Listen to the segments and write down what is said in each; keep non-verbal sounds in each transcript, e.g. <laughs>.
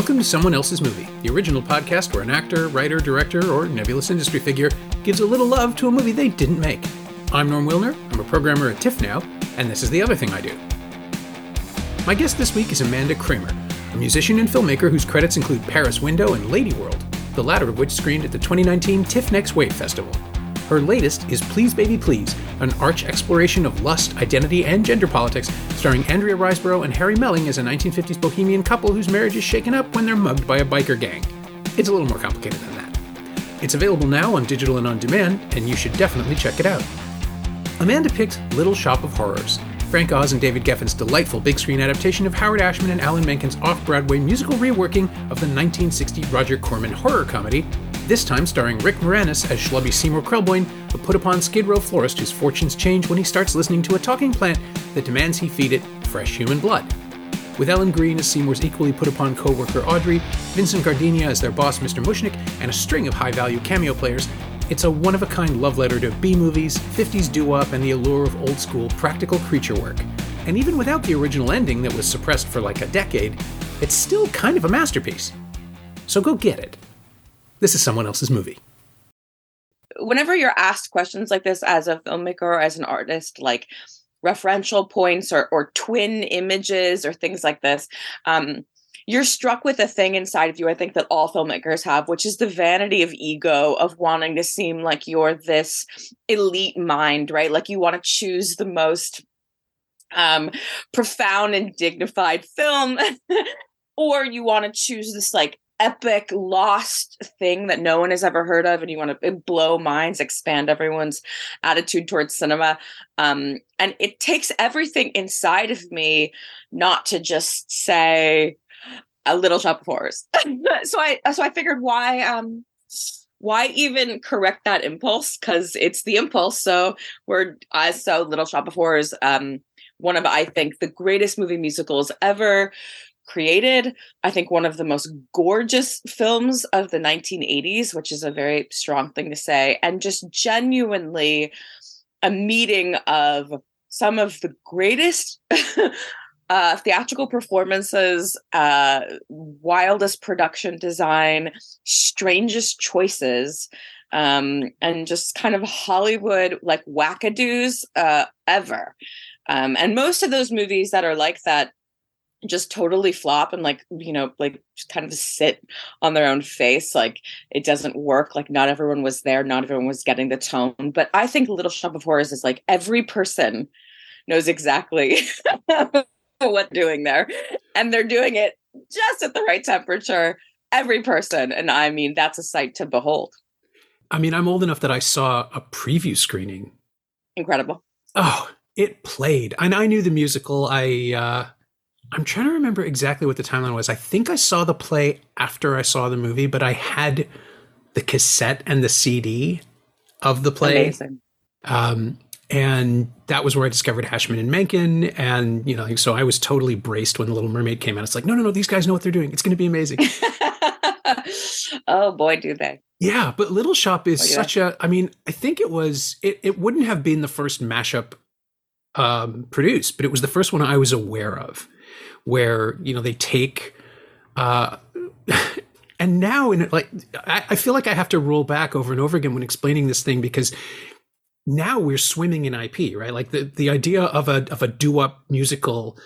Welcome to Someone Else's Movie, the original podcast where an actor, writer, director, or nebulous industry figure gives a little love to a movie they didn't make. I'm Norm Wilner, I'm a programmer at TIFF now, and this is the other thing I do. My guest this week is Amanda Kramer, a musician and filmmaker whose credits include Paris Window and Lady World, the latter of which screened at the 2019 TIFF Next Wave Festival. Her latest is Please Baby Please, an arch exploration of lust, identity, and gender politics, starring Andrea Riseborough and Harry Melling as a 1950s bohemian couple whose marriage is shaken up when they're mugged by a biker gang. It's a little more complicated than that. It's available now on digital and on demand, and you should definitely check it out. Amanda picked Little Shop of Horrors, Frank Oz and David Geffen's delightful big screen adaptation of Howard Ashman and Alan Menken's off Broadway musical reworking of the 1960 Roger Corman horror comedy this time starring Rick Moranis as schlubby Seymour Krelboyne, a put upon Skid Row florist whose fortunes change when he starts listening to a talking plant that demands he feed it fresh human blood. With Ellen Greene as Seymour's equally put upon co worker Audrey, Vincent Gardenia as their boss Mr. Mushnick, and a string of high value cameo players, it's a one of a kind love letter to B movies, 50s doo wop, and the allure of old school practical creature work. And even without the original ending that was suppressed for like a decade, it's still kind of a masterpiece. So go get it. This is someone else's movie. Whenever you're asked questions like this as a filmmaker or as an artist, like referential points or, or twin images or things like this, um, you're struck with a thing inside of you, I think, that all filmmakers have, which is the vanity of ego of wanting to seem like you're this elite mind, right? Like you want to choose the most um, profound and dignified film. <laughs> or you want to choose this like epic lost thing that no one has ever heard of and you want to blow minds expand everyone's attitude towards cinema. Um, and it takes everything inside of me not to just say a little shop of horrors. <laughs> So i so i figured why um why even correct that impulse? Because it's the impulse. So we're uh, so little shop of horrors um one of i think the greatest movie musicals ever created. I think one of the most gorgeous films of the 1980s, which is a very strong thing to say, and just genuinely a meeting of some of the greatest <laughs> uh, theatrical performances, uh, wildest production design, strangest choices. Um, and just kind of Hollywood like wackadoos uh, ever. Um, and most of those movies that are like that just totally flop and like you know like kind of sit on their own face like it doesn't work like not everyone was there not everyone was getting the tone. But i think little shop of horrors is like every person knows exactly <laughs> what doing there and they're doing it just at the right temperature every person. And i mean that's a sight to behold. I mean i'm old enough that i saw a preview screening. Incredible. Oh it played. And i knew the musical. I uh I'm trying to remember exactly what the timeline was. I think I saw the play after I saw the movie, but I had the cassette and the CD of the play. Amazing. Um, and that was where I discovered Ashman and Menken. And, you know, so I was totally braced when The Little Mermaid came out. It's like, no, no, no, these guys know what they're doing. It's going to be amazing. <laughs> oh, boy, do they. Yeah, but Little Shop is oh, yeah. such a, I mean, I think it was, it, it wouldn't have been the first mashup um, produced, but it was the first one I was aware of where you know they take uh <laughs> and now in like I, I feel like i have to roll back over and over again when explaining this thing because now we're swimming in ip right? Like the the idea of a of a doo-wop musical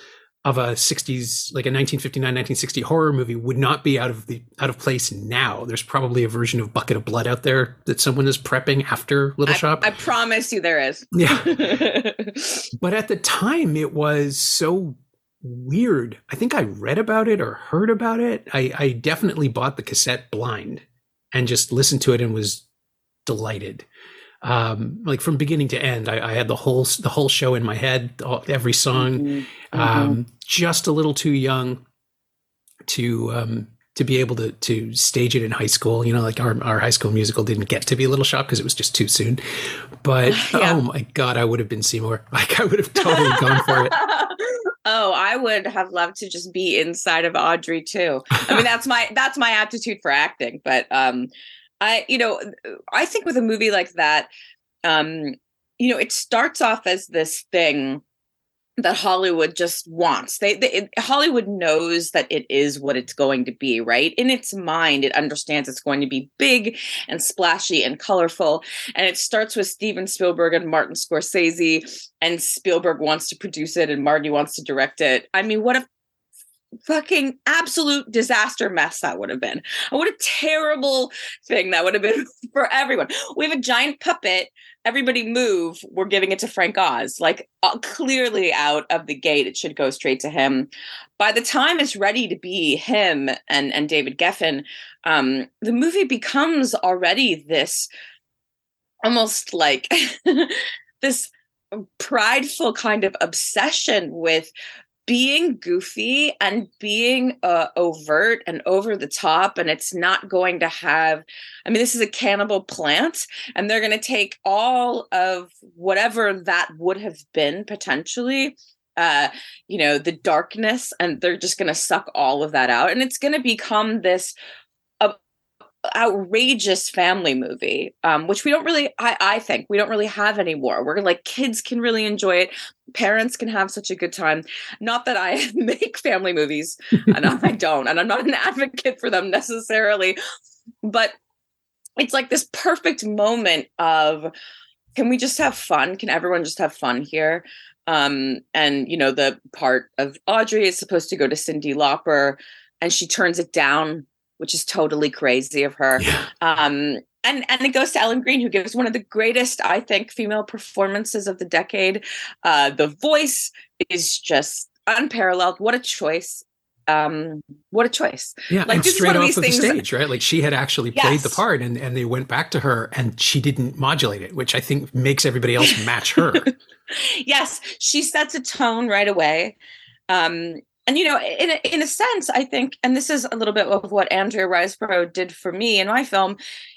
of a 60s like a 1959 1960 horror movie would not be out of the out of place now. There's probably a version of bucket of blood out there that someone is prepping after little I, shop. I promise you there is. Yeah. <laughs> But at the time it was so weird. I think I read about it or heard about it. I, I definitely bought the cassette blind and just listened to it and was delighted. Um, like from beginning to end, I, I, had the whole the whole show in my head, all, every song. Mm-hmm. Um, mm-hmm. just a little too young to um, to be able to to stage it in high school. You know, like our our high school musical didn't get to be a Little Shop because it was just too soon. But <laughs> yeah. oh my god, I would have been Seymour. <laughs> Like I would have totally gone for it. <laughs> Oh, I would have loved to just be inside of Audrey too. I mean, that's my <laughs> that's my aptitude for acting. But um, I, you know, I think with a movie like that, um, you know, it starts off as this thing that Hollywood just wants. They, they it, Hollywood knows that it is what it's going to be, right? In its mind, it understands it's going to be big and splashy and colorful. And it starts with Steven Spielberg and Martin Scorsese, and Spielberg wants to produce it and Marty wants to direct it. I mean, what a fucking absolute disaster mess that would have been. What a terrible thing that would have been <laughs> for everyone. We have a giant puppet everybody move we're giving it to frank oz like uh, clearly out of the gate it should go straight to him by the time it's ready to be him and and david geffen um the movie becomes already this almost like <laughs> this prideful kind of obsession with being goofy and being uh, overt and over the top and it's not going to have i mean this is a cannibal plant and they're going to take all of whatever that would have been potentially uh you know the darkness and they're just going to suck all of that out and it's going to become this outrageous family movie um, which we don't really I, I think we don't really have anymore we're like kids can really enjoy it parents can have such a good time. Not that i <laughs> make family movies and i don't and i'm not an <laughs> advocate for them necessarily but it's like this perfect moment of can we just have fun? Can everyone just have fun here? Um, and you know the part of audrey is supposed to go to cyndi lauper and she turns it down which is totally crazy of her. Yeah. Um, and and it goes to Ellen Greene, who gives one of the greatest, I think, female performances of the decade. Uh, the voice is just unparalleled. What a choice! Um, what a choice! Yeah, like, and straight off of, the stage, right? Like she had actually played the part, and and they went back to her, and she didn't modulate it, which I think makes everybody else match her. <laughs> yes, she sets a tone right away. Um, and you know in a, in a sense i think and this is a little bit of what andrea riseborough did for me in my film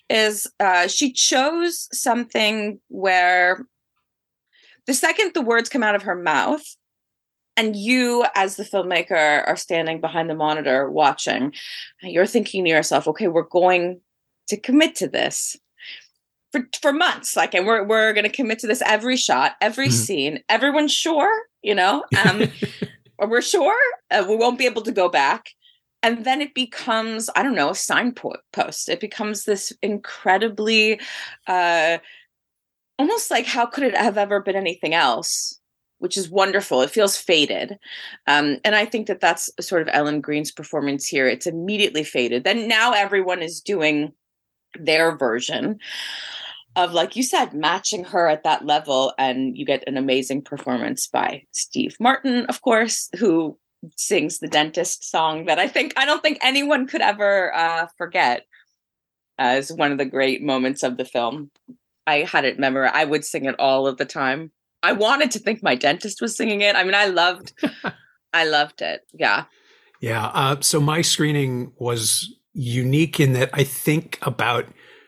is uh, she chose something where the second the words come out of her mouth and you as the filmmaker are standing behind the monitor watching you're thinking to yourself okay we're going to commit to this for, for months like and we're, we're going to commit to this every shot every mm-hmm. scene everyone's sure you know <laughs> um we're sure uh, we won't be able to go back. And then it becomes i don't know a signpost. It becomes this incredibly uh almost like how could it have ever been anything else? Which is wonderful. It feels fated. Um, and i think that that's sort of ellen greene's performance here. It's immediately fated. Then now everyone is doing their version of like you said matching her at that level and you get an amazing performance by steve martin of course who sings the dentist song that i think i don't think anyone could ever uh, forget as one of the great moments of the film. I had it memorized i would sing it all of the time. I wanted to think my dentist was singing it. I mean i loved <laughs> i loved it. Yeah. Yeah uh, so my screening was unique in that i think about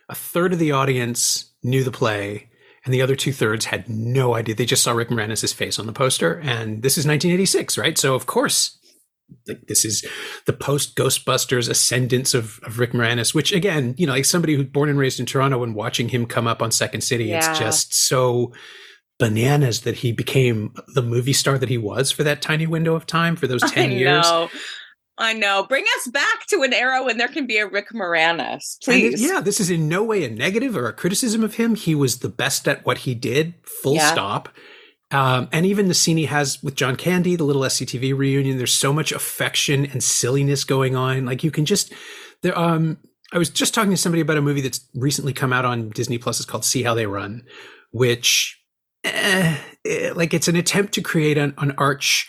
a third of the audience knew the play, and the other two thirds had no idea. They just saw Rick Moranis' face on the poster, and this is 1986, right? So of course, like this is the post Ghostbusters ascendance of, of Rick Moranis, which again, you know, like somebody who's born and raised in Toronto and watching him come up on Second City, yeah. it's just so bananas that he became the movie star that he was for that tiny window of time for those <laughs> 10 years. I know. Bring us back to an era when there can be a Rick Moranis, please. yeah, this is in no way a negative or a criticism of him. He was the best at what he did, full yeah. stop. Um, and even the scene he has with John Candy, the little SCTV reunion, there's so much affection and silliness going on. Like you can just there. Um, I was just talking to somebody about a movie that's recently come out on Disney Plus. It's called See How They Run, which, eh, eh, like, it's an attempt to create an, an arch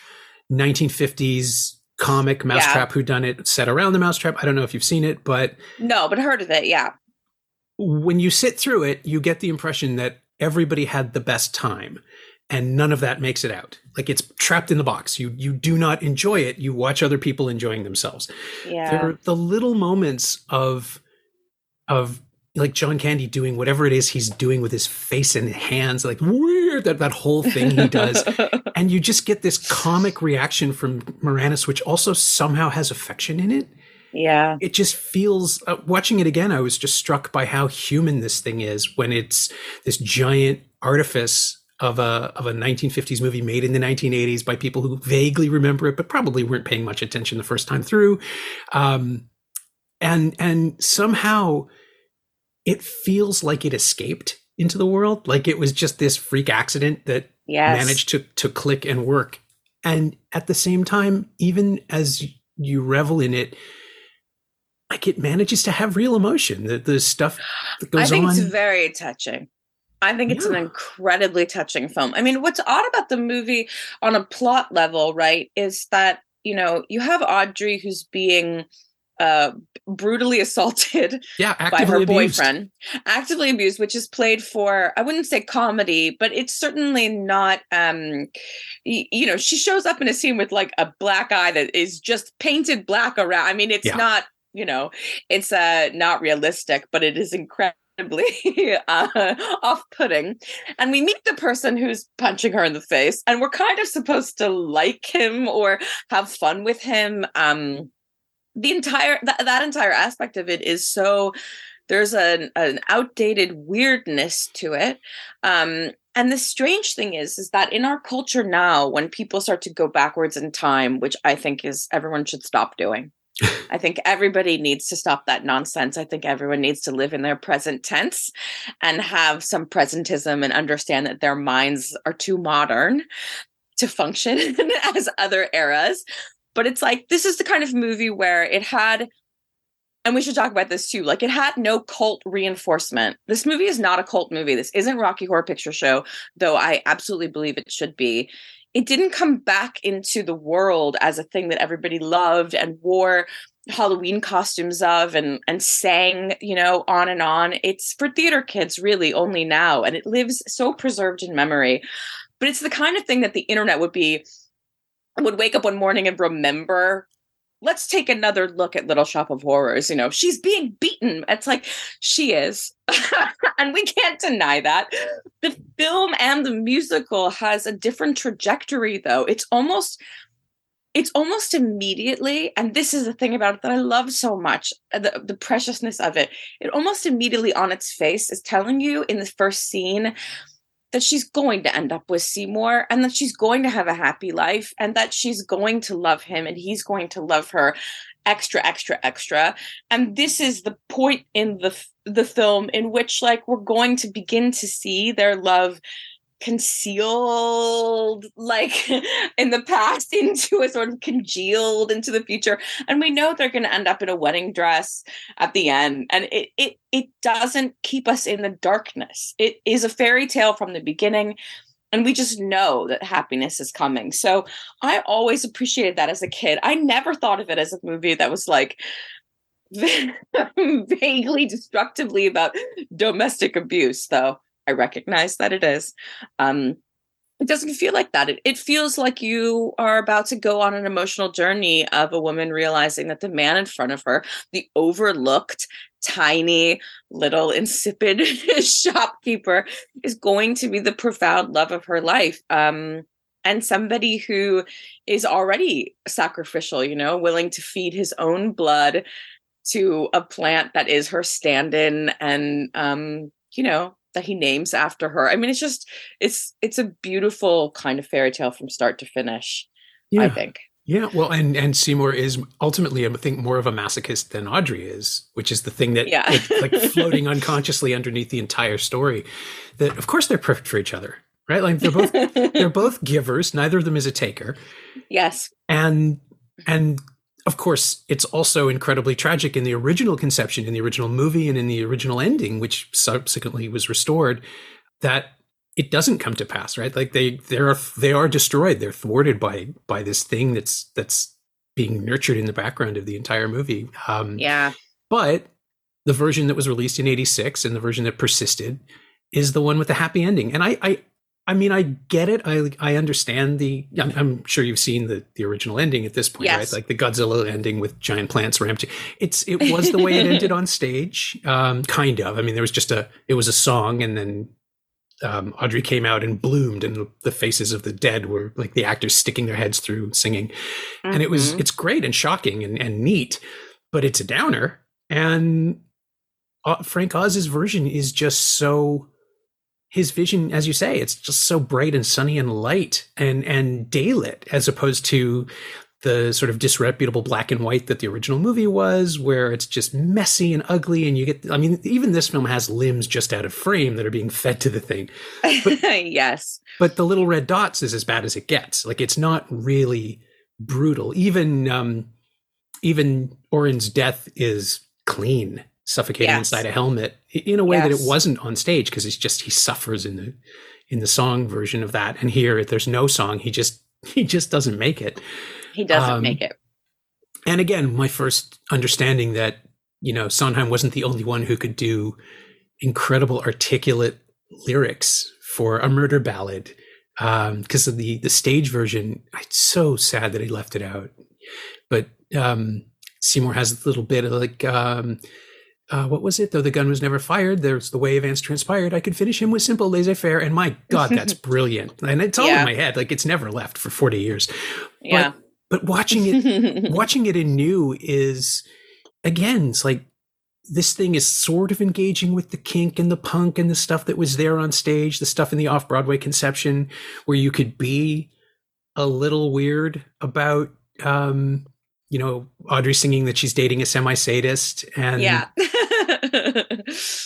1950s comic Mousetrap yeah. Who Done It set around the Mousetrap. I don't know if you've seen it, but no, but heard of it. Yeah. When you sit through it, you get the impression that everybody had the best time, and none of that makes it out. Like it's trapped in the box. You you do not enjoy it. You watch other people enjoying themselves. Yeah. There are the little moments of of like John Candy doing whatever it is he's doing with his face and hands, like weird that that whole thing he does, <laughs> and you just get this comic reaction from Moranis, which also somehow has affection in it. Yeah, it just feels. Uh, watching it again, I was just struck by how human this thing is when it's this giant artifice of a of a 1950s movie made in the 1980s by people who vaguely remember it, but probably weren't paying much attention the first time through. Um, and and somehow it feels like it escaped into the world, like it was just this freak accident that yes. managed to to click and work. And at the same time, even as you revel in it, like it manages to have real emotion. The, the stuff that goes on. I think on. it's very touching. I think it's yeah. an incredibly touching film. I mean, what's odd about the movie on a plot level, right, is that, you know, you have Audrey who's being uh, brutally assaulted yeah, <laughs> by her abused. boyfriend, actively abused, which is played for, I wouldn't say comedy, but it's certainly not, um, y- you know, she shows up in a scene with like a black eye that is just painted black around. I mean, it's yeah. not, you know, it's uh, not realistic, but it is incredible <laughs> uh, off-putting and we meet the person who's punching her in the face and we're kind of supposed to like him or have fun with him um the entire th- that entire aspect of it is so there's an, an outdated weirdness to it um and the strange thing is is that in our culture now when people start to go backwards in time which i think is everyone should stop doing <laughs> I think everybody needs to stop that nonsense. I think everyone needs to live in their present tense and have some presentism and understand that their minds are too modern to function <laughs> as other eras. But it's like, this is the kind of movie where it had, and we should talk about this too, like it had no cult reinforcement. This movie is not a cult movie. This isn't Rocky Horror Picture Show, though I absolutely believe it should be it didn't come back into the world as a thing that everybody loved and wore Halloween costumes of and and sang, you know, on and on. It's for theater kids really only now and it lives so preserved in memory. But it's the kind of thing that the internet would be would wake up one morning and remember let's take another look at Little Shop of Horrors. You know, she's being beaten. It's like she is. <laughs> and we can't deny that. The film and the musical has a different trajectory though. It's almost it's almost immediately and this is the thing about it that i love so much uh, the, the preciousness of it it almost immediately on its face is telling you in the first scene that she's going to end up with Seymour and that she's going to have a happy life and that she's going to love him and he's going to love her extra extra extra. And this is the point in the the film in which like we're going to begin to see their love concealed like <laughs> in the past <laughs> into a sort of congealed into the future. And we know they're going to end up in a wedding dress at the end. And it it it doesn't keep us in the darkness. It is a fairy tale from the beginning and we just know that happiness is coming. So i always appreciated that as a kid. I never thought of it as a movie that was like <laughs> vaguely destructively about domestic abuse though I recognize that it is. Um, it doesn't feel like that. It, it feels like you are about to go on an emotional journey of a woman realizing that the man in front of her, the overlooked, tiny, little, insipid <laughs> shopkeeper, is going to be the profound love of her life. Um, and somebody who is already sacrificial, you know, willing to feed his own blood to a plant that is her stand in and, um, you know, that he names after her. I mean, it's just it's it's a beautiful kind of fairy tale from start to finish. Yeah. I think. Yeah, well, and and Seymour is ultimately, I think, more of a masochist than Audrey is, which is the thing that, yeah. like, like <laughs> floating unconsciously underneath the entire story. That, of course, they're perfect for each other, right? Like they're both they're <laughs> both givers. Neither of them is a taker. Yes, and and of course, it's also incredibly tragic in the original conception, in the original movie, and in the original ending, which subsequently was restored, that it doesn't come to pass, right? Like they they are they are destroyed. They're thwarted by by this thing that's that's being nurtured in the background of the entire movie. Um, yeah. But the version that was released in '86 and the version that persisted is the one with the happy ending. And I I I mean, I get it. I I understand the. I'm, I'm, sure you've seen the the original ending at this point, yes. right? Like the Godzilla ending with giant plants ramped. It's it was the way it <laughs> ended on stage, um, kind of. I mean, there was just a it was a song, and then um, Audrey came out and bloomed, and the faces of the dead were like the actors sticking their heads through singing, mm-hmm. and it was mm-hmm. it's great and shocking and, and neat, but it's a downer. And uh, Frank Oz's version is just so his vision, as you say, it's just so bright and sunny and light and and daylit, as opposed to the sort of disreputable black and white that the original movie was, where it's just messy and ugly. And you get, I mean, even this film has limbs just out of frame that are being fed to the thing. But, <laughs> yes. But the little red dots is as bad as it gets. Like it's not really brutal. Even, um, even Orin's death is clean, suffocating yes. inside a helmet in a way yes. that it wasn't on stage because it's just, he suffers in the, in the song version of that. And here, if there's no song. He just, <laughs> he just doesn't make it. He doesn't um, make it. And again, my first understanding that, you know, Sondheim wasn't the only one who could do incredible articulate lyrics for a murder ballad. Because um, of the the stage version, it's so sad that he left it out. But um, Seymour has a little bit of like, um, uh, what was it? Though the gun was never fired, there's the way events transpired. I could finish him with simple laissez faire, and my God, that's <laughs> brilliant. And it's all yeah. in my head, like it's never left for forty years. Yeah. But but watching it <laughs> watching it anew is again it's like this thing is sort of engaging with the kink and the punk and the stuff that was there on stage the stuff in the off-broadway conception where you could be a little weird about um you know audrey singing that she's dating a semi-sadist and yeah <laughs>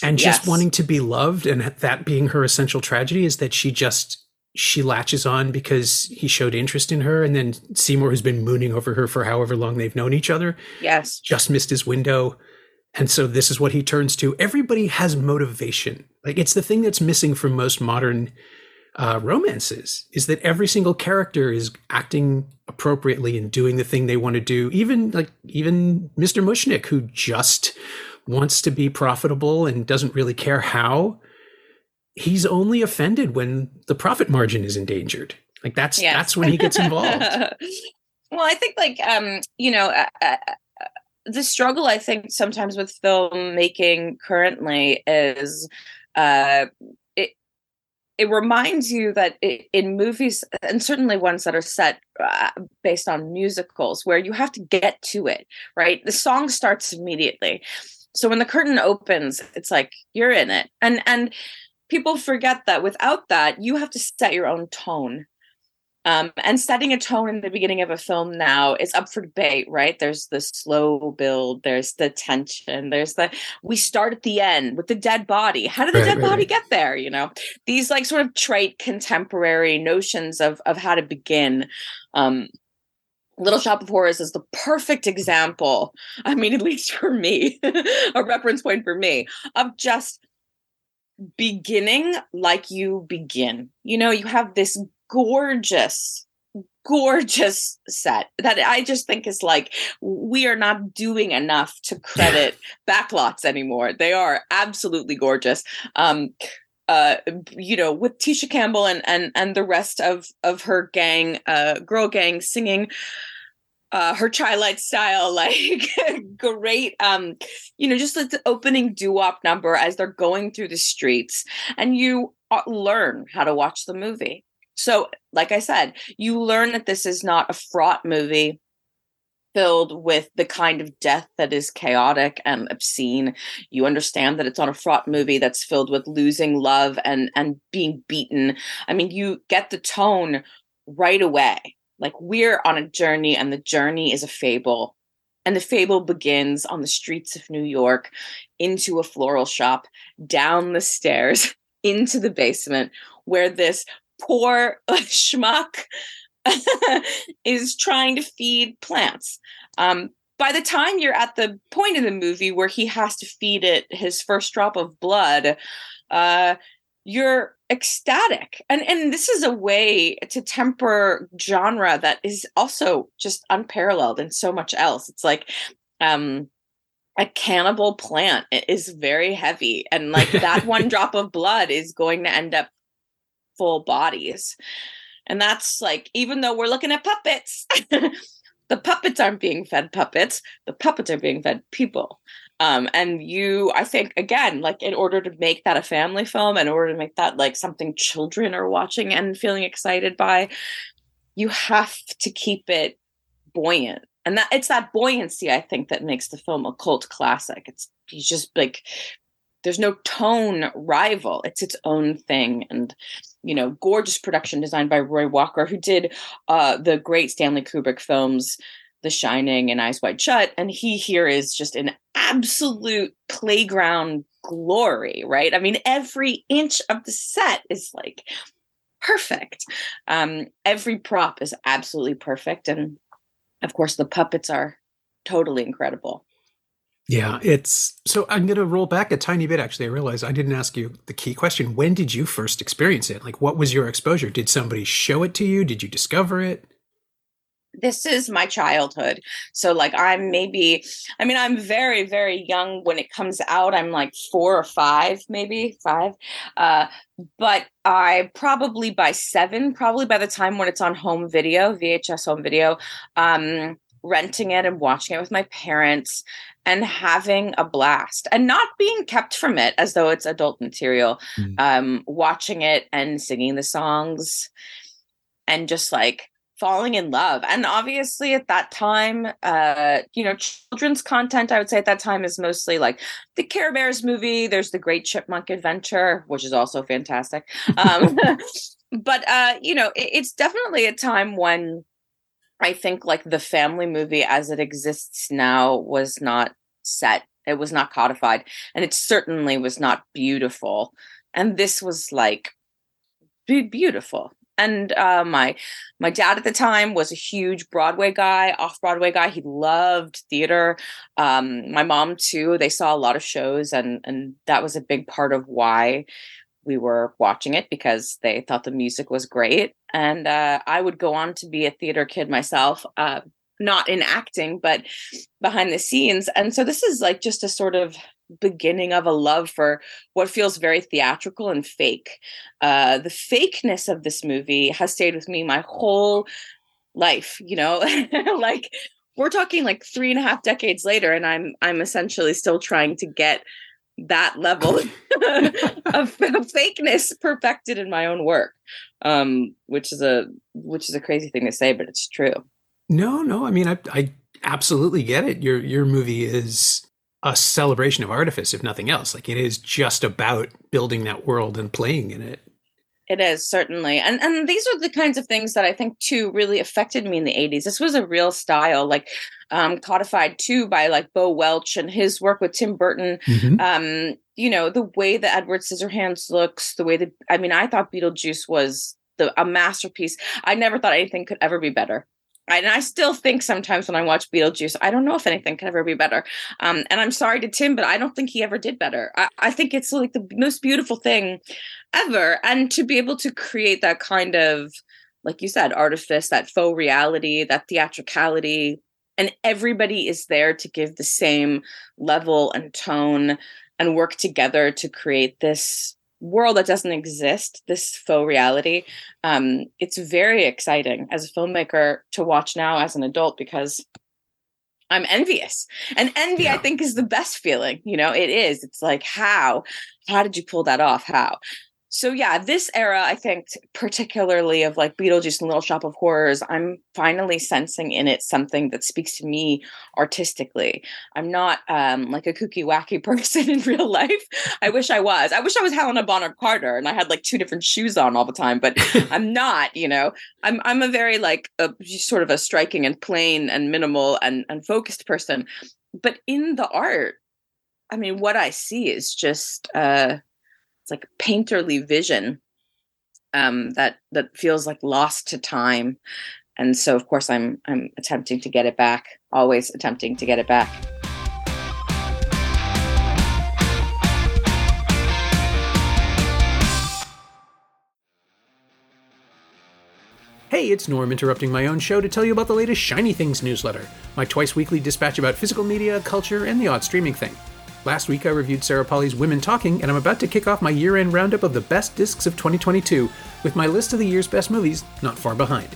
and just yes. wanting to be loved and that being her essential tragedy is that she just she latches on because he showed interest in her and then Seymour who's been mooning over her for however long they've known each other. Yes. Just missed his window. And so this is what he turns to. Everybody has motivation. Like it's the thing that's missing from most modern uh, romances is that every single character is acting appropriately and doing the thing they want to do. Even like even Mr. Mushnick, who just wants to be profitable and doesn't really care how he's only offended when the profit margin is endangered. Like that's yes. that's when he gets involved. <laughs> well, I think like um, you know, uh, uh, the struggle I think sometimes with filmmaking currently is uh it reminds you that in movies and certainly ones that are set uh, based on musicals where you have to get to it, right? The song starts immediately. So when the curtain opens, it's like you're in it. And and people forget that without that, you have to set your own tone. Um, and setting a tone in the beginning of a film now is up for debate, right? There's the slow build, there's the tension, there's the we start at the end with the dead body. How did the right, dead right, body right. get there? You know, these like sort of trite contemporary notions of of how to begin. Um, Little Shop of Horrors is the perfect example. I mean, at least for me, <laughs> a reference point for me of just beginning like you begin. You know, you have this gorgeous gorgeous set that I just think is like we are not doing enough to credit <laughs> backlots anymore. They are absolutely gorgeous. Um uh you know with Tisha Campbell and and and the rest of of her gang uh girl gang singing uh, her Twilight style, <laughs> like great, um, you know, just like the opening doo-wop number as they're going through the streets, and you uh, learn how to watch the movie. So, like I said, you learn that this is not a fraught movie filled with the kind of death that is chaotic and obscene. You understand that it's not a fraught movie that's filled with losing love and and being beaten. I mean, you get the tone right away like we're on a journey, and the journey is a fable. And the fable begins on the streets of New York, into a floral shop, down the stairs, <laughs> into the basement, where this poor <laughs> schmuck <laughs> is trying to feed plants. Um, by the time you're at the point in the movie where he has to feed it his first drop of blood, uh, you're ecstatic. And and this is a way to temper genre that is also just unparalleled in so much else. It's like um a cannibal plant is very heavy. And like that <laughs> one drop of blood is going to end up full bodies. And that's like even though we're looking at puppets <laughs> the puppets aren't being fed puppets. The puppets are being fed people. Um, and you i think again like in order to make that a family film in order to make that like something children are watching and feeling excited by you have to keep it buoyant. And that it's that buoyancy i think that makes the film a cult classic. It's just like there's no tone rival. It's its own thing. And, you know, gorgeous production designed by Roy Walker, who did uh, the great Stanley Kubrick films, The Shining and Eyes Wide Shut. And he here is just an absolute playground glory, right? I mean, every inch of the set is like perfect. Um, every prop is absolutely perfect. And of course, the puppets are totally incredible. Yeah, it's so I'm going to roll back a tiny bit. Actually, I realize I didn't ask you the key question. When did you first experience it? Like, what was your exposure? Did somebody show it to you? Did you discover it? This is my childhood. So, like, I'm maybe, I mean, I'm very, very young when it comes out. I'm like four or five, maybe five. Uh, but I probably by seven, probably by the time when it's on home video, VHS home video, um, renting it and watching it with my parents and having a blast and not being kept from it as though it's adult material mm. um watching it and singing the songs and just like falling in love and obviously at that time uh you know children's content i would say at that time is mostly like the care bears movie there's the great chipmunk adventure which is also fantastic um <laughs> but uh you know it, it's definitely a time when I think like the family movie as it exists now was not set. It was not codified. And it certainly was not beautiful. And this was like be- beautiful. And uh, my my dad at the time was a huge Broadway guy, off Broadway guy. He loved theater. Um, my mom too. They saw a lot of shows, and and that was a big part of why we were watching it because they thought the music was great. And uh, I would go on to be a theater kid myself, uh, not in acting, but behind the scenes. And so this is like just a sort of beginning of a love for what feels very theatrical and fake. Uh, the fakeness of this movie has stayed with me my whole life, you know, <laughs> like we're talking like three and a half decades later and i'm i'm essentially still trying to get that level <laughs> of, of, fakeness perfected in my own work. Um which is a which is a crazy thing to say but it's true. No no i mean i i absolutely get it. Your your movie is a celebration of artifice if nothing else. Like it is just about building that world and playing in it it is certainly, and and these are the kinds of things that I think too really affected me in the '80s. This was a real style, like um, codified too by like Bo Welch and his work with Tim Burton. Mm-hmm. Um, you know, the way that Edward Scissorhands looks, the way that I mean, I thought Beetlejuice was the a masterpiece. I never thought anything could ever be better and I still think sometimes when I watch Beetlejuice, I don't know if anything could ever be better. Um, and I'm sorry to Tim, but I don't think he ever did better. I, I, think it's like the most beautiful thing ever. And to be able to create that kind of, like you said, artifice, that faux reality, that theatricality, and everybody is there to give the same level and tone and work together to create this world that doesn't exist, this faux reality, um, it's very exciting as a filmmaker to watch now as an adult because I'm envious. And envy, yeah. I think, is the best feeling. You know, it is. It's like, how? How did you pull that off? How? So yeah, this era, I think, particularly of like Beetlejuice and Little Shop of Horrors, I'm finally sensing in it something that speaks to me artistically. I'm not um, like a kooky wacky <laughs> person in real life. I wish I was. I wish I was Helena Bonham Carter and I had like two different shoes on all the time, but <laughs> I'm not. You know, I'm I'm a very like a, sort of a striking and plain and minimal and and focused person. But in the art, I mean, what I see is just. uh it's like painterly vision um, that that feels like lost to time and so of course i'm i'm attempting to get it back always attempting to get it back Hey, it's Norm interrupting my own show to tell you about the latest Shiny Things newsletter, my twice weekly dispatch about physical media, culture, and the odd streaming thing. Last week I reviewed Sarah Polley's Women Talking, and I'm about to kick off my year end roundup of the best discs of 2022 with my list of the year's best movies not far behind.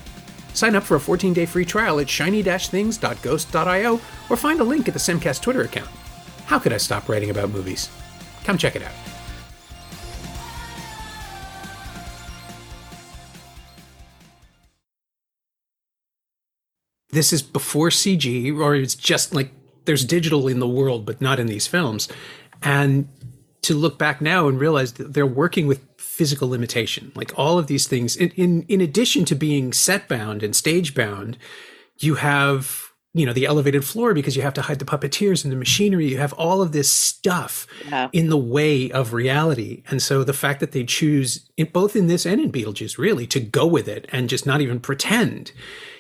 Sign up for a 14 day free trial at shiny things.ghost.io or find a link at the Semcast Twitter account. How could I stop writing about movies? Come check it out. This is before CG, or it's just like there's digital in the world, but not in these films. And to look back now and realize that they're working with physical limitation. Like all of these things, in in, in addition to being set bound and stage bound, you have you know the elevated floor because you have to hide the puppeteers and the machinery. You have all of this stuff Yeah. in the way of reality. And so the fact that they choose in, both in this and in beetlejuice really to go with it and just not even pretend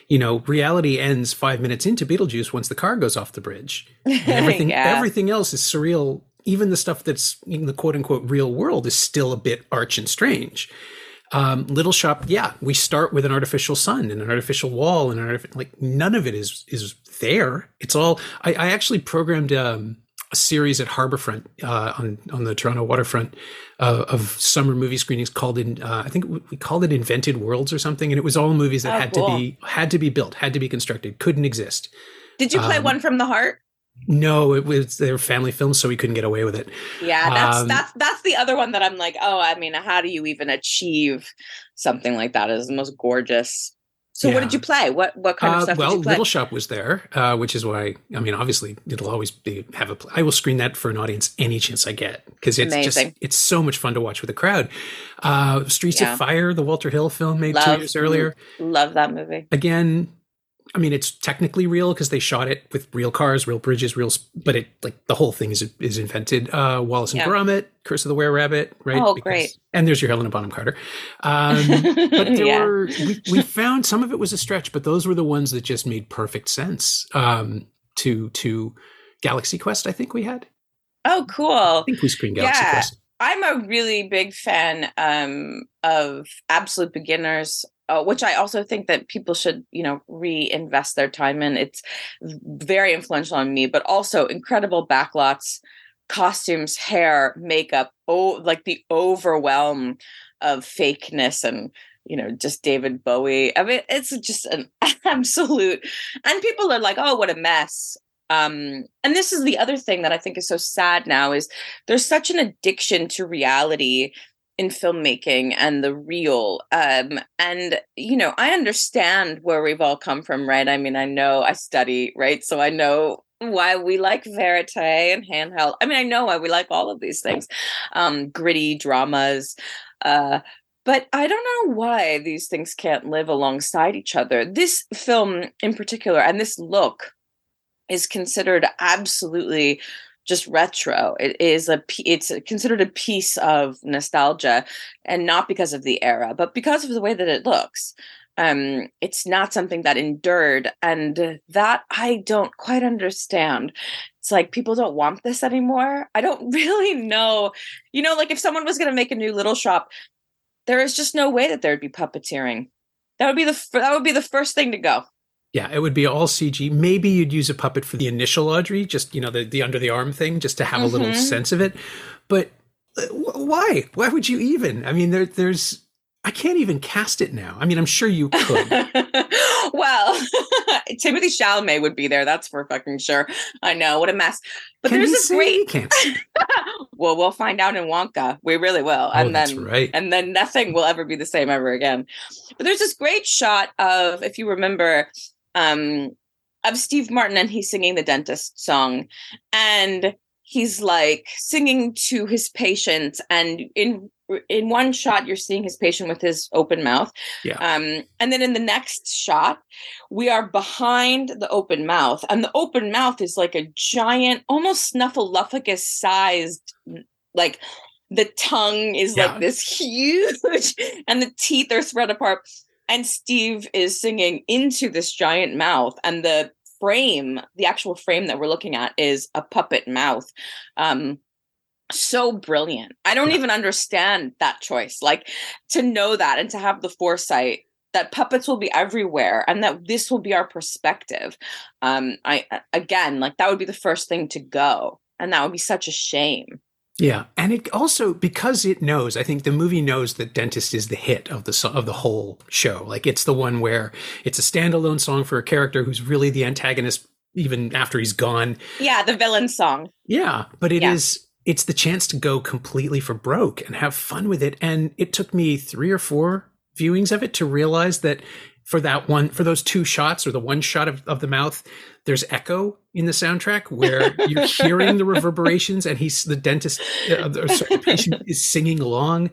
you know reality ends five minutes into beetlejuice once the car goes off the bridge. And <laughs> everything Yeah. everything else is surreal. Even the stuff that's in the quote unquote real world is still a bit arch and strange um, Little Shop, yeah, we start with an artificial sun and an artificial wall and an artif- like none of it is is there. It's all. I, I actually programmed um, a series at Harbourfront uh, on on the Toronto waterfront uh, of summer movie screenings called in. Uh, I think we- we called it Invented Worlds or something, and it was all movies that Oh, had cool. to be had to be built, had to be constructed, couldn't exist. Did you play Um, one from the heart? No, it was they were family films, so we couldn't get away with it. Yeah, that's Um, that's that's the other one that I'm like, oh, I mean, how do you even achieve something like that? Is the most gorgeous. So, what did you play? What what kind of Uh, stuff well, did you play? Little Shop was there, uh, which is why I mean, obviously, it'll always be have a. I will screen that for an audience any chance I get because it's just it's so much fun to watch with a crowd. Uh, Streets Yeah. of Fire, the Walter Hill film made two years earlier. Love that movie. Again, I mean, it's technically real because they shot it with real cars, real bridges, real. But it like the whole thing is is invented. Uh, Wallace and Yeah. Gromit, Curse of the Were Rabbit, right? Oh, great. And there's your Helena Bonham Carter. Um, but <laughs> there Yeah. were we, we found some of it was a stretch, but those were the ones that just made perfect sense. Um, to to Galaxy Quest, I think we had. Oh, cool. I think we screened Galaxy Yeah. Quest. I'm a really big fan um, of Absolute Beginners, uh, which I also think that people should, you know, reinvest their time in. It's very influential on me, but also incredible backlots, costumes, hair, makeup, oh, like the overwhelm of fakeness and you know just David Bowie. I mean, it's just an <laughs> absolute. And people are like, "Oh, what a mess." Um, and this is the other thing that I think is so sad now is there's such an addiction to reality in filmmaking and the real um and you know i understand where we've all come from right? I mean i know i study right? So i know why we like verite and handheld. I mean i know why we like all of these things um gritty dramas uh but I don't know why these things can't live alongside each other. This film in particular and this look is considered absolutely just retro. It is a it's considered a piece of nostalgia and not because of the era, but because of the way that it looks. Um it's not something that endured and that I don't quite understand. It's like people don't want this anymore. I don't <laughs> really know. You know like if someone was going to make a new little shop there is just no way that there'd be puppeteering. That would be the that would be the first thing to go. Yeah, it would be all CG. Maybe you'd use a puppet for the initial Audrey, just you know the the under the arm thing, just to have a little Mhm. sense of it. But uh, wh- why? Why would you even? I mean, there, there's. I can't even cast it now. I mean, I'm sure you <laughs> could. well, <laughs> Timothy Chalamet would be there. That's for fucking sure. I know what a mess. But Can there's sing? great. <laughs> Well, we'll find out in Wonka. We really will, Oh, and that's then right. and then nothing will ever be the same ever again. But there's this great shot of, if you remember, um, of Steve Martin and he's singing the dentist song, and he's like singing to his patients, and in in one shot you're seeing his patient with his open mouth, Yeah. um, and then in the next shot we are behind the open mouth, and the open mouth is like a giant, almost snuffleupagus sized, like the tongue is Yeah. like this huge <laughs> and the teeth are spread apart and steve is singing into this giant mouth and the frame the actual frame that we're looking at is a puppet mouth. Um so brilliant. I don't even understand that choice. Like to know that and to have the foresight that puppets will be everywhere and that this will be our perspective. Um i again like that would be the first thing to go. And that would be such a shame Yeah, and it also because it knows. I think the movie knows that "Dentist" is the hit of the of the whole show. Like it's the one where it's a standalone song for a character who's really the antagonist, even after he's gone. yeah the villain song Yeah, but it is Yeah. it's the chance to go completely for broke and have fun with it. And it took me three or four viewings of it to realize that for that one for those two shots or the one shot of, of the mouth there's echo in the soundtrack where you're <laughs> hearing the reverberations and he's the dentist uh, <laughs> the patient is singing along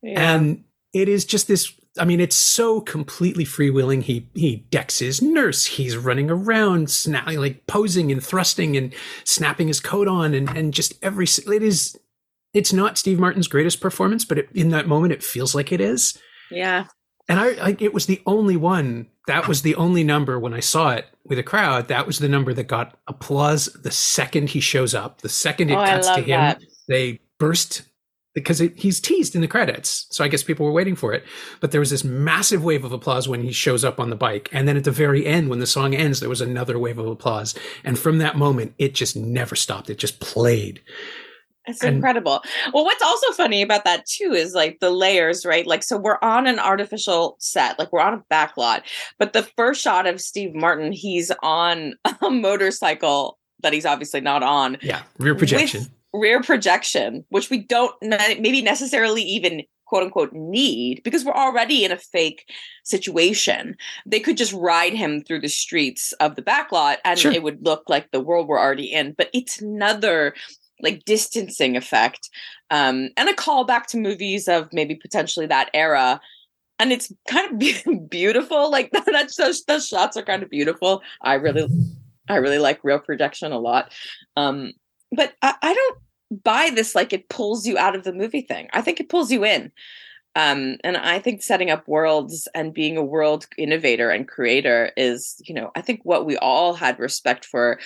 yeah. and it is just this I mean, it's so completely freewheeling. He he decks his nurse. He's running around, snapping, like posing and thrusting and snapping his coat on, and and just every it is. It's not Steve Martin's greatest performance, but it, in that moment, it feels like it is. Yeah. And I, I, it was the only one. That was the only number when I saw it with a crowd. That was the number that got applause the second he shows up. The second it oh, cuts to him, that. they burst because it, he's teased in the credits. So I guess people were waiting for it. But there was this massive wave of applause when he shows up on the bike. And then at the very end, when the song ends, there was another wave of applause. And from that moment, it just never stopped. It just played. It's and, incredible. Well, what's also funny about that too is like the layers, right? Like, so we're on an artificial set, like we're on a back lot, but the first shot of Steve Martin, he's on <laughs> a motorcycle that he's obviously not on. Yeah, rear projection. Rear projection, which we don't maybe necessarily even quote unquote need because we're already in a fake situation. They could just ride him through the streets of the backlot and sure. it would look like the world we're already in. But it's another like distancing effect um, and a call back to movies of maybe potentially that era. And it's kind of <laughs> beautiful. Like <laughs> that's those, those shots are kind of beautiful. I really, I really like rear projection a lot. Um, but I, I don't buy this like it pulls you out of the movie thing. I think it pulls you in. Um, and I think setting up worlds and being a world innovator and creator is, you know, I think what we all had respect for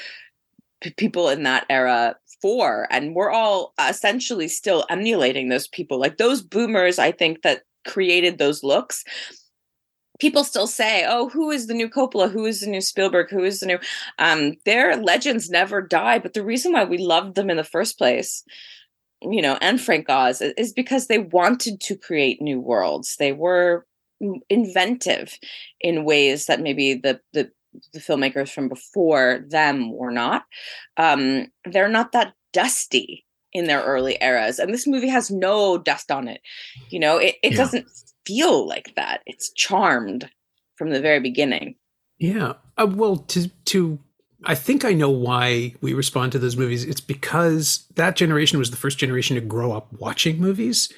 people in that era for. And we're all essentially still emulating those people. Like those boomers, I think that created those looks people still say, "Oh, who is the new Coppola? Who is the new Spielberg? Who is the new?" Um, their legends never die, but the reason why we loved them in the first place, you know, and Frank Oz is because they wanted to create new worlds. They were inventive in ways that maybe the the the filmmakers from before them were not. Um, they're not that dusty in their early eras, and this movie has no dust on it. You know, it, it yeah. doesn't feel like that. It's charmed from the very beginning. Yeah. Uh, well, to to I think I know why we respond to those movies. It's because that generation was the first generation to grow up watching movies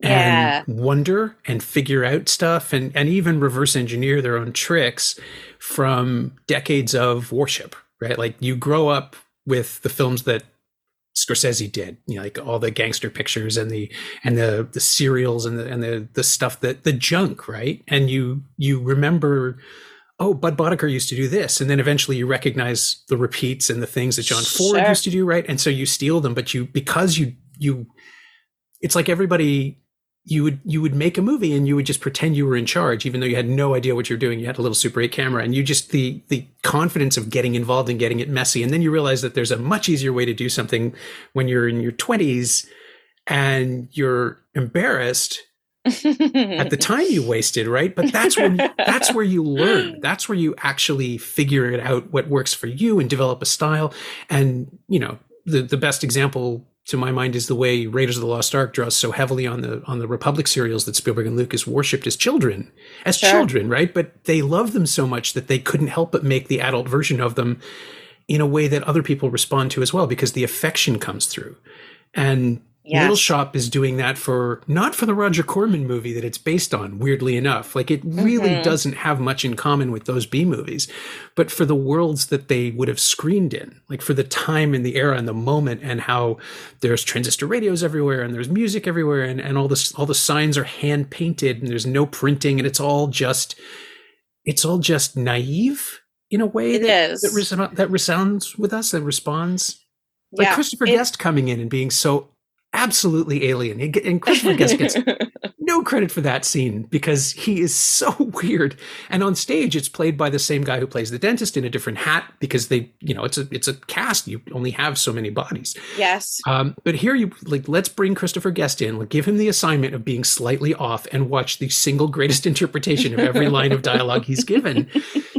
and yeah. wonder and figure out stuff and, and even reverse engineer their own tricks from decades of worship, right? Like you grow up with the films that Scorsese did, you know, like all the gangster pictures and the and the the serials and the and the the stuff that the junk, right? And you you remember, oh, Budd Boetticher used to do this, and then eventually you recognize the repeats and the things that John Ford sure. used to do, right? And so you steal them, but you because you you, it's like everybody you would you would make a movie and you would just pretend you were in charge even though you had no idea what you're doing. You had a little super 8 camera and you just the the confidence of getting involved and getting it messy. And then you realize that there's a much easier way to do something when you're in your 20s and you're embarrassed at the <laughs> time you wasted right? But that's when that's where you learn. That's where you actually figure it out what works for you and develop a style. And you know the the best example to my mind is the way Raiders of the Lost Ark draws so heavily on the on the Republic serials that Spielberg and Lucas worshipped as children, as sure. children, right? But they loved them so much that they couldn't help but make the adult version of them in a way that other people respond to as well because the affection comes through. And Yes. Little Shop is doing that for not for the Roger Corman movie that it's based on, weirdly enough. Like it really mm-hmm. doesn't have much in common with those B movies, but for the worlds that they would have screened in, like for the time and the era and the moment and how there's transistor radios everywhere and there's music everywhere and, and all this all the signs are hand painted and there's no printing and it's all just it's all just naive in a way it that, is. that, that resounds with us, that responds. Like yeah, Christopher it, Guest coming in and being so absolutely alien. And Christopher Guest gets <laughs> no credit for that scene because he is so <laughs> weird. And on stage, it's played by the same guy who plays the dentist in a different hat because they, you know, it's a it's a cast. You only have so many bodies. Yes. Um, but here you like let's bring Christopher Guest in. Like, give him the assignment of being slightly off and watch the single greatest <laughs> interpretation of every line of dialogue he's given.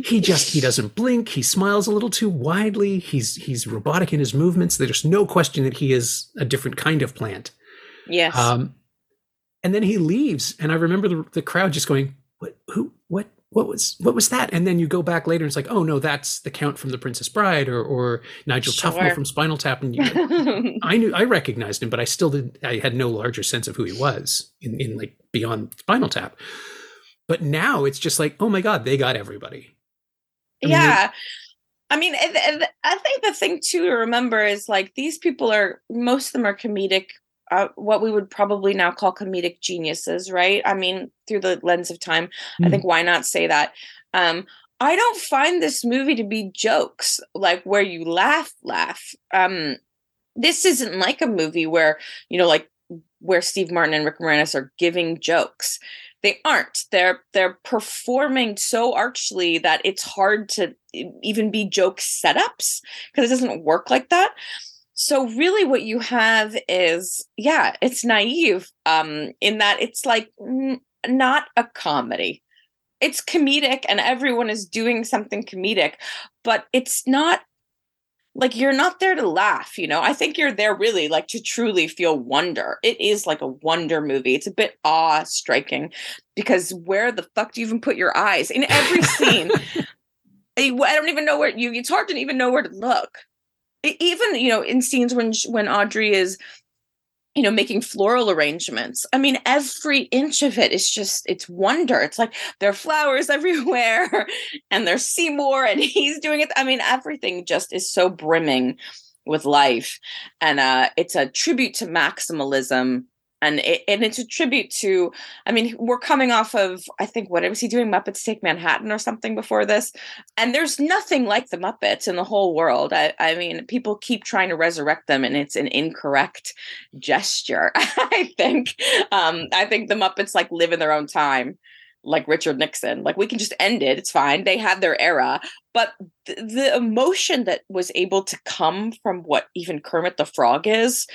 He just he doesn't blink. He smiles a little too widely. He's he's robotic in his movements. There's no question that he is a different kind of plant. Yes. Um, and then he leaves, and I remember the, the crowd just going, "What? Who? What? what was what was that? And then you go back later and it's like, oh no, that's the Count from The Princess Bride or or Nigel sure. Tufnell from Spinal Tap. And you, I knew I recognized him, but I still did. I had no larger sense of who he was in, in like beyond Spinal Tap. But now it's just like, oh my god, they got everybody. Yeah. I mean, I think the thing too to remember is like these people are most of them are comedic uh, what we would probably now call comedic geniuses, right? I mean, through the lens of time, mm. I think why not say that? Um, I don't find this movie to be jokes, like where you laugh, laugh. Um, this isn't like a movie where, you know, like where Steve Martin and Rick Moranis are giving jokes. They aren't. They're they're performing so archly that it's hard to even be joke setups because it doesn't work like that. So really what you have is yeah, it's naive um in that it's like n- not a comedy. It's comedic and everyone is doing something comedic, but it's not like you're not there to laugh, you know. I think you're there really like to truly feel wonder. It is like a wonder movie. It's a bit awe striking because where the fuck do you even put your eyes in every scene? <laughs> Eh, I don't even know where you. It's hard to even know where to look even you know in scenes when when audrey is you know making floral arrangements. I mean every inch of it is just it's wonder. It's like there are flowers <laughs> everywhere and there's seymour and <laughs> he's doing it. I mean everything just is so brimming with life. And uh it's a tribute to maximalism and it, and it's a tribute to i mean we're coming off of i think what was he doing muppets take manhattan or something before this? And there's nothing like the muppets in the whole world. I, I mean people keep trying to resurrect them and it's an incorrect gesture <laughs> i think. Um i think the muppets like live in their own time like richard nixon. Like we can just end it. It's fine. They had their era. But th- the emotion that was able to come from what even kermit the frog is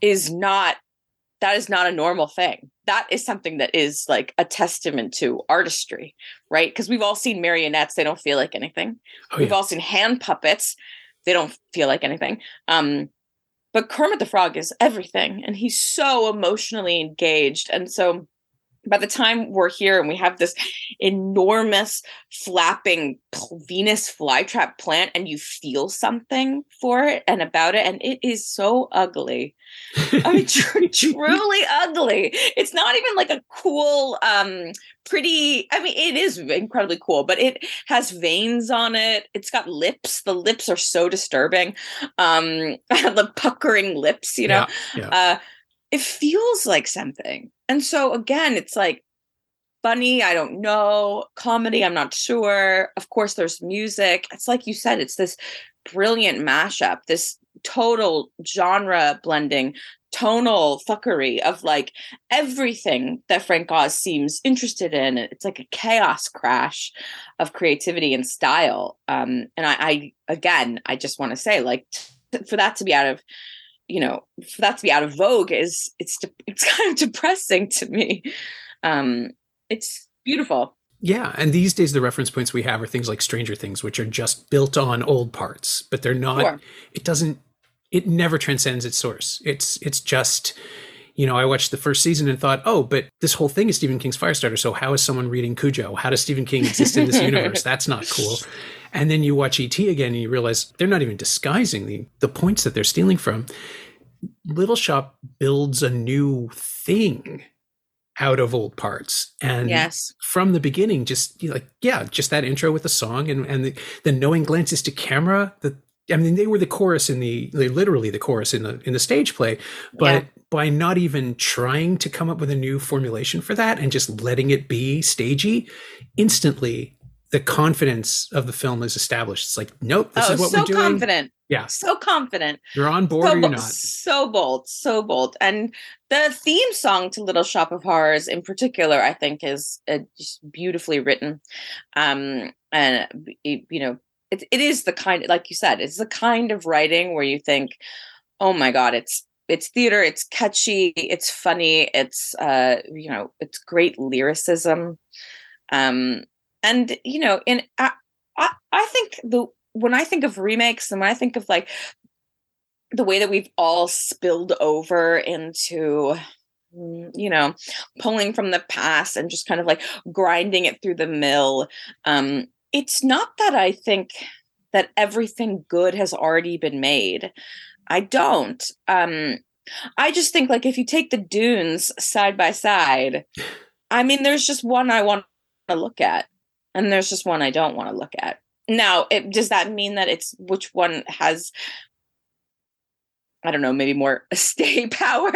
is not that is not a normal thing. That is something that is like a testament to artistry, right? Because we've all seen marionettes, they don't feel like anything. Oh, we've all seen hand puppets, they don't feel like anything. Um, but Kermit the Frog is everything, and he's so emotionally engaged. And so by the time we're here and we have this enormous flapping Venus flytrap plant and you feel something for it and about it, and it is so ugly. I mean, tr- <laughs> truly ugly. It's not even like a cool, um, pretty. I mean, it is incredibly cool, but it has veins on it. It's got lips. The lips are so disturbing. Um, <laughs> the puckering lips, you know. Yeah, yeah. Uh, it feels like something. And so again, it's like funny, I don't know, comedy, I'm not sure. Of course, there's music. It's like you said, it's this brilliant mashup, this total genre blending, tonal fuckery of like everything that Frank Oz seems interested in. It's like a chaos crash of creativity and style. Um, and I, I again, I just want to say, like, t- for that to be out of you know for that to be out of vogue is it's <laughs> it's kind of depressing to me um it's beautiful yeah and these days the reference points we have are things like stranger things which are just built on old parts but they're not sure. it doesn't it never transcends its source it's it's just you know, I watched the first season and thought, oh, but this whole thing is Stephen King's Firestarter. So how is someone reading Cujo? How does Stephen King exist in this <laughs> universe? That's not cool. And then you watch ET again and you realize they're not even disguising the, the points that they're stealing from. Little Shop builds a new thing out of old parts. And yes. from the beginning, just like, yeah, just that intro with the song and, and the, the knowing glances to camera, the, I mean, they were the chorus in the, they literally the chorus in the in the stage play, but yeah. by not even trying to come up with a new formulation for that and just letting it be stagey, instantly the confidence of the film is established. It's like, nope, this oh, is what so we're doing. So confident. Yeah. So confident. You're on board so, or you're not. So bold, so bold. And the theme song to Little Shop of Horrors in particular, I think is uh, just beautifully written. Um, and, you know, it, it is the kind, like you said, it's the kind of writing where you think, oh my God, it's it's theater it's catchy it's funny it's uh you know it's great lyricism um and you know in I, I i think the when i think of remakes and when i think of like the way that we've all spilled over into mm, you know pulling from the past and just kind of like grinding it through the mill um it's not that i think that everything good has already been made. I don't. Um i just think like if you take the dunes side by side i mean there's just one i want to look at and there's just one i don't want to look at now it, does that mean that it's which one has I don't know, maybe more <laughs> stay power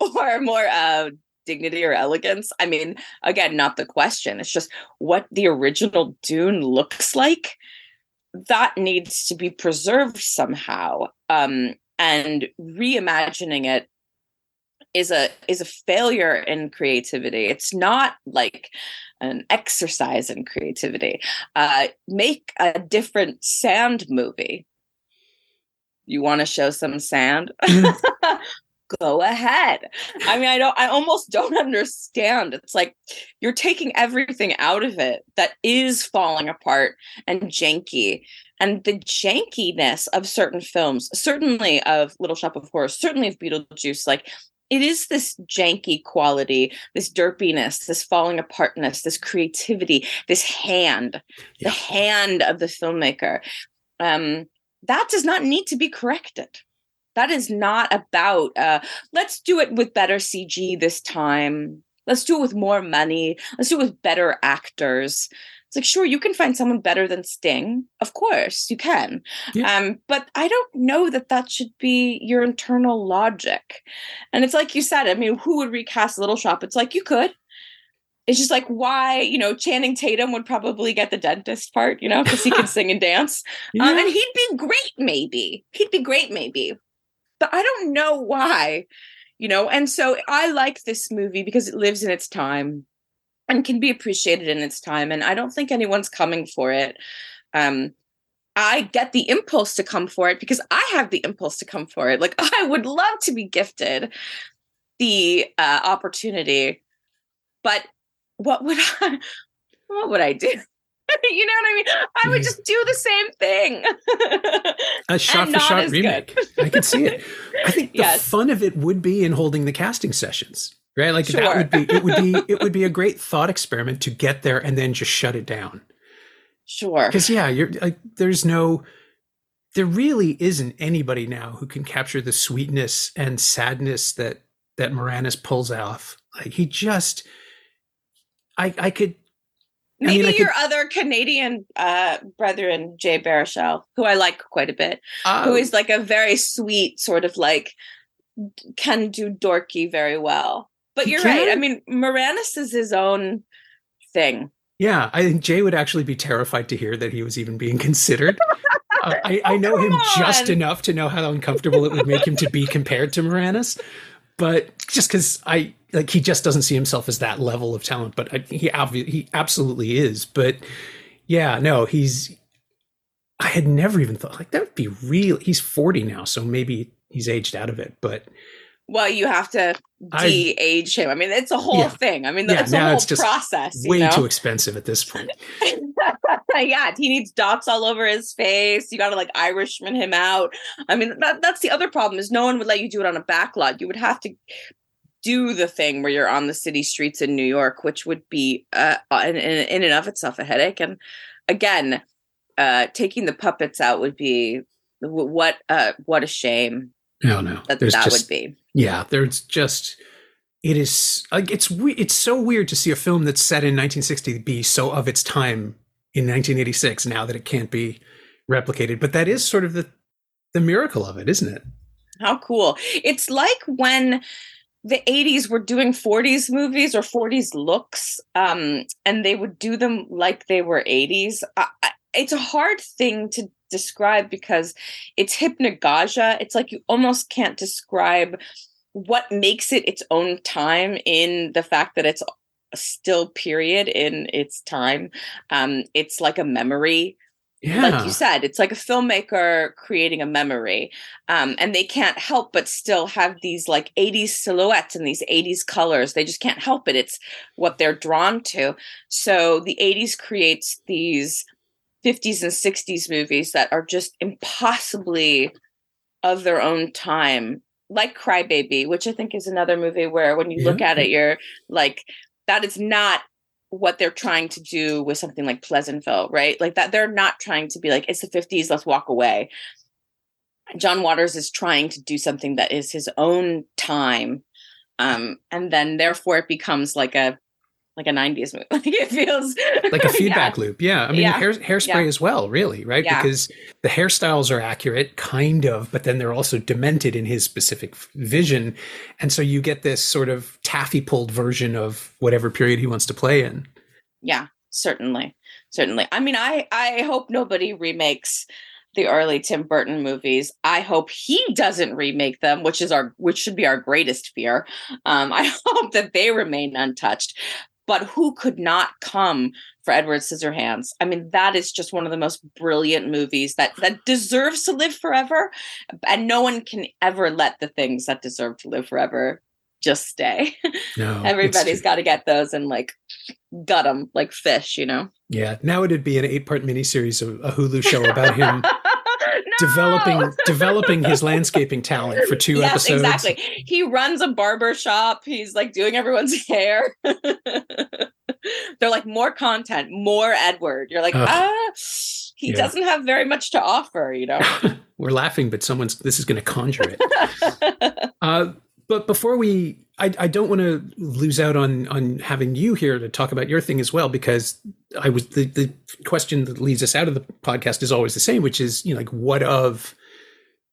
or more uh, dignity or elegance. I mean, again, not the question. It's just what the original Dune looks like. That needs to be preserved somehow. Um, and reimagining it is a is a failure in creativity. It's not like an exercise in creativity. Uh, make a different sand movie. You want to show some sand? <laughs> Go ahead. I mean i don't i almost don't understand. It's like you're taking everything out of it that is falling apart and janky. And the jankiness of certain films certainly of little shop of horrors certainly of beetlejuice like it is this janky quality, this derpiness, this falling apartness, this creativity, this hand, yeah. the hand of the filmmaker. Um, that does not need to be corrected. That is not about, uh, let's do it with better CG this time. Let's do it with more money. Let's do it with better actors. It's like, sure, you can find someone better than Sting. Of course, you can. Yeah. Um, but I don't know that that should be your internal logic. And it's like you said, I mean, who would recast Little Shop? It's like you could it's just like why you know Channing Tatum would probably get the dentist part, you know, because he can <laughs> sing and dance, yeah. um, and he'd be great. Maybe he'd be great, maybe, but I don't know why, you know. And so I like this movie because it lives in its time and can be appreciated in its time. And I don't think anyone's coming for it. Um, I get the impulse to come for it because I have the impulse to come for it. Like <laughs> I would love to be gifted the uh, opportunity, but what would <laughs> I what would I do? <laughs> you know what I mean? I would just do the same thing. a shot for shot remake. I could see it. I think the yes. fun of it would be in holding the casting sessions. Right? Like sure. that would be it would be it would be a great thought experiment to get there and then just shut it down. Sure. Because yeah, you're like there's no there really isn't anybody now who can capture the sweetness and sadness that that Moranis pulls off. Like he just I I could Maybe I mean, your could, other Canadian uh, brethren, Jay Baruchel, who I like quite a bit, who oh. is like a very sweet sort of like can do dorky very well. But you're right. I mean, Moranis is his own thing. Yeah, I think Jay would actually be terrified to hear that he was even being considered. uh, I, I, <laughs> know him just enough to know how uncomfortable it would make him to be <laughs> compared to Moranis, but just because I like he just doesn't see himself as that level of talent, but I, he obviously he absolutely is. But yeah, no, he's. I had never even thought like that would be real. He's forty now, so maybe he's aged out of it. But well, you have to de-age him. I mean, it's a whole yeah. thing. I mean, yeah, it's a whole it's process. Way know? too expensive at this point. <laughs> yeah, he needs dots all over his face. You got to like Irishman him out. I mean, that, that's the other problem is no one would let you do it on a backlot. You would have to do the thing where you're on the city streets in New York, which would be uh, in, in and of itself a headache. And again, uh, taking the puppets out would be what uh, what a shame. No, no, that that just, would be. Yeah, there's just it is like it's it's so weird to see a film that's set in 1960 be so of its time in 1986 now that it can't be replicated. But that is sort of the the miracle of it, isn't it? How cool! It's like when the 80s were doing 40s movies or 40s looks um, and they would do them like they were 80s I, I, it's a hard thing to describe because it's hypnagogia. It's like you almost can't describe what makes it its own time in the fact that it's still period in its time. Um, it's like a memory. Yeah. like you said it's like a filmmaker creating a memory. Um, and they can't help but still have these like 80s silhouettes and these 80s colors. They just can't help it. It's what they're drawn to. So the 80s creates these 50s and 60s movies that are just impossibly of their own time like Crybaby, which I think is another movie where when you yeah. look at it, you're like, that is not what they're trying to do with something like Pleasantville, right? Like that they're not trying to be like, it's the 50s, let's walk away. John Waters is trying to do something that is his own time. Um, and then therefore it becomes like a like a 90s movie. <laughs> Like it feels like a feedback yeah. loop. Yeah. I mean, yeah. hair, hairspray yeah. as well, really, right? Because the hairstyles are accurate, kind of, but then they're also demented in his specific vision. And so you get this sort of taffy pulled version of whatever period he wants to play in. Yeah, certainly. Certainly. I mean, I I hope nobody remakes the early Tim Burton movies. I hope he doesn't remake them, which is our which should be our greatest fear. Um, <laughs> I hope that they remain untouched but who could not come for Edward Scissorhands? I mean, that is just one of the most brilliant movies that that deserves to live forever, and no one can ever let the things that deserve to live forever just stay. <laughs> No, Everybody's got to get those and like gut them like fish, you know. Yeah, now it'd be an eight-part miniseries of a Hulu show about him <laughs> developing <laughs> developing his landscaping talent for two yes, episodes. Exactly. He runs a barber shop. He's like doing everyone's <laughs> hair. They're like more content, more Edward. You're like, ah, he yeah. doesn't have very much to offer, you know. <laughs> We're laughing, but someone's this is going to conjure it. uh, but before we I, I don't want to lose out on on having you here to talk about your thing as well because I was the the question that leads us out of the podcast is always the same, which is you know like what of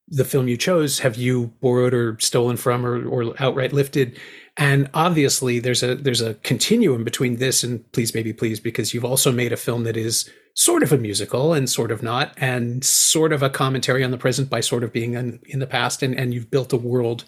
the film you chose have you borrowed or stolen from or, or outright lifted? And obviously there's a there's a continuum between this and please baby please because you've also made a film that is sort of a musical and sort of not and sort of a commentary on the present by sort of being in, in the past and and you've built a world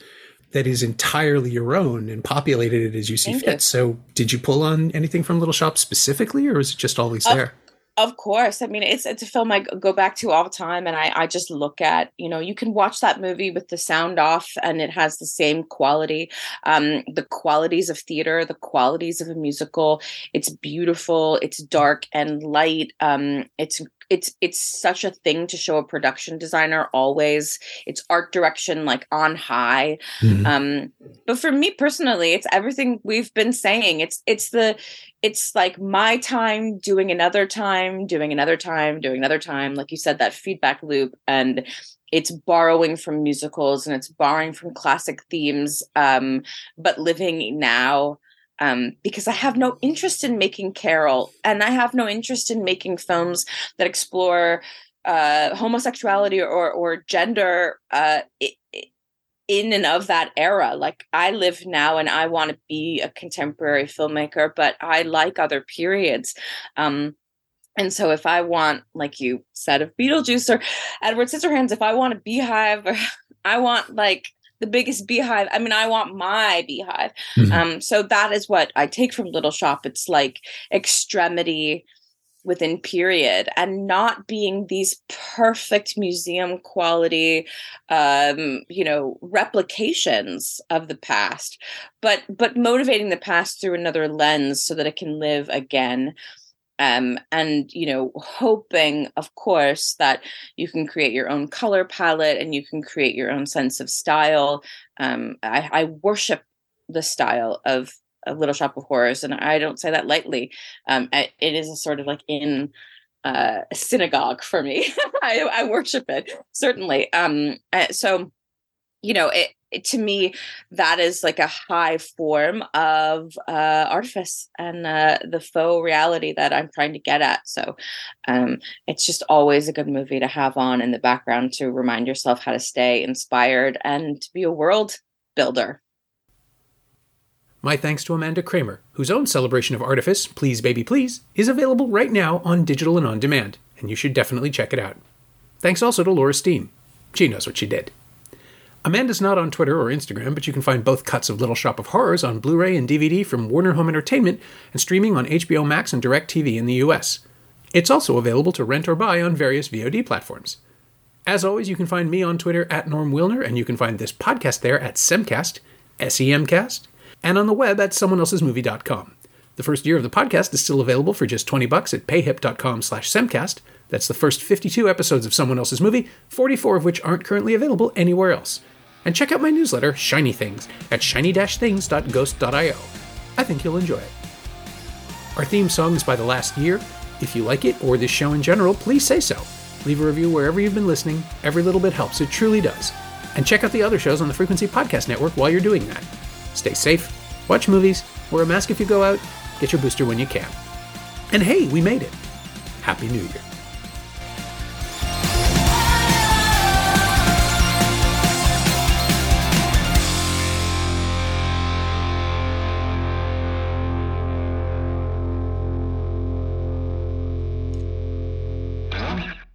that is entirely your own and populated it as you see Thank fit. You. So, did you pull on anything from Little Shop specifically, or is it just always of, there? Of course. I mean, it's it's a film I go back to all the time, and I I just look at. You know, you can watch that movie with the sound off, and it has the same quality, um, the qualities of theater, the qualities of a musical. It's beautiful. It's dark and light. Um, it's it's it's such a thing to show a production designer always. It's art direction like on high. Mm-hmm. um but for me personally it's everything we've been saying. It's it's the it's like my time doing another time doing another time doing another time. Like you said that feedback loop and it's borrowing from musicals and it's borrowing from classic themes um but living now um, because I have no interest in making Carol, and I have no interest in making films that explore uh, homosexuality or or gender uh, in and of that era. Like I live now, and I want to be a contemporary filmmaker, but I like other periods. Um, and so, if I want, like you said, of Beetlejuice or Edward Scissorhands, if I want a beehive, <laughs> I want like the biggest beehive. I mean, I want my beehive. Mm-hmm. Um, so that is what I take from Little Shop. It's like extremity within period and not being these perfect museum quality um you know replications of the past but but motivating the past through another lens so that it can live again um, and you know hoping of course that you can create your own color palette and you can create your own sense of style. Um, I, I, worship the style of, a little shop of horrors and i don't say that lightly. Um, it is a sort of like in uh, synagogue for me. <laughs> I, I, worship it certainly. Um, uh, so you know it, to me that is like a high form of uh, artifice and uh, the faux reality that i'm trying to get at so um, it's just always a good movie to have on in the background to remind yourself how to stay inspired and to be a world builder my thanks to Amanda Kramer, whose own celebration of artifice, Please Baby Please, is available right now on digital and on demand, and you should definitely check it out. Thanks also to Laura Steen. She knows what she did. Amanda's not on Twitter or Instagram, but you can find both cuts of Little Shop of Horrors on Blu ray and DVD from Warner Home Entertainment and streaming on HBO Max and DirecTV in the US. It's also available to rent or buy on various VOD platforms. As always, you can find me on Twitter at Norm Wilner, and you can find this podcast there at Semcast, S-E-M-Cast, and on the web at someoneelsesmovie.com. The first year of the podcast is still available for just 20 bucks at payhip.com slash semcast. That's the first 52 episodes of Someone Else's Movie, 44 of which aren't currently available anywhere else. And check out my newsletter, Shiny Things, at shiny-things.ghost.io. I think you'll enjoy it. Our theme song is by The Last Year. If you like it, or this show in general, please say so. Leave a review wherever you've been listening. Every little bit helps, it truly does. And check out the other shows on the Frequency Podcast Network while you're doing that. Stay safe, watch movies, wear a mask if you go out, get your booster when you can. And hey, we made it. Happy New Year.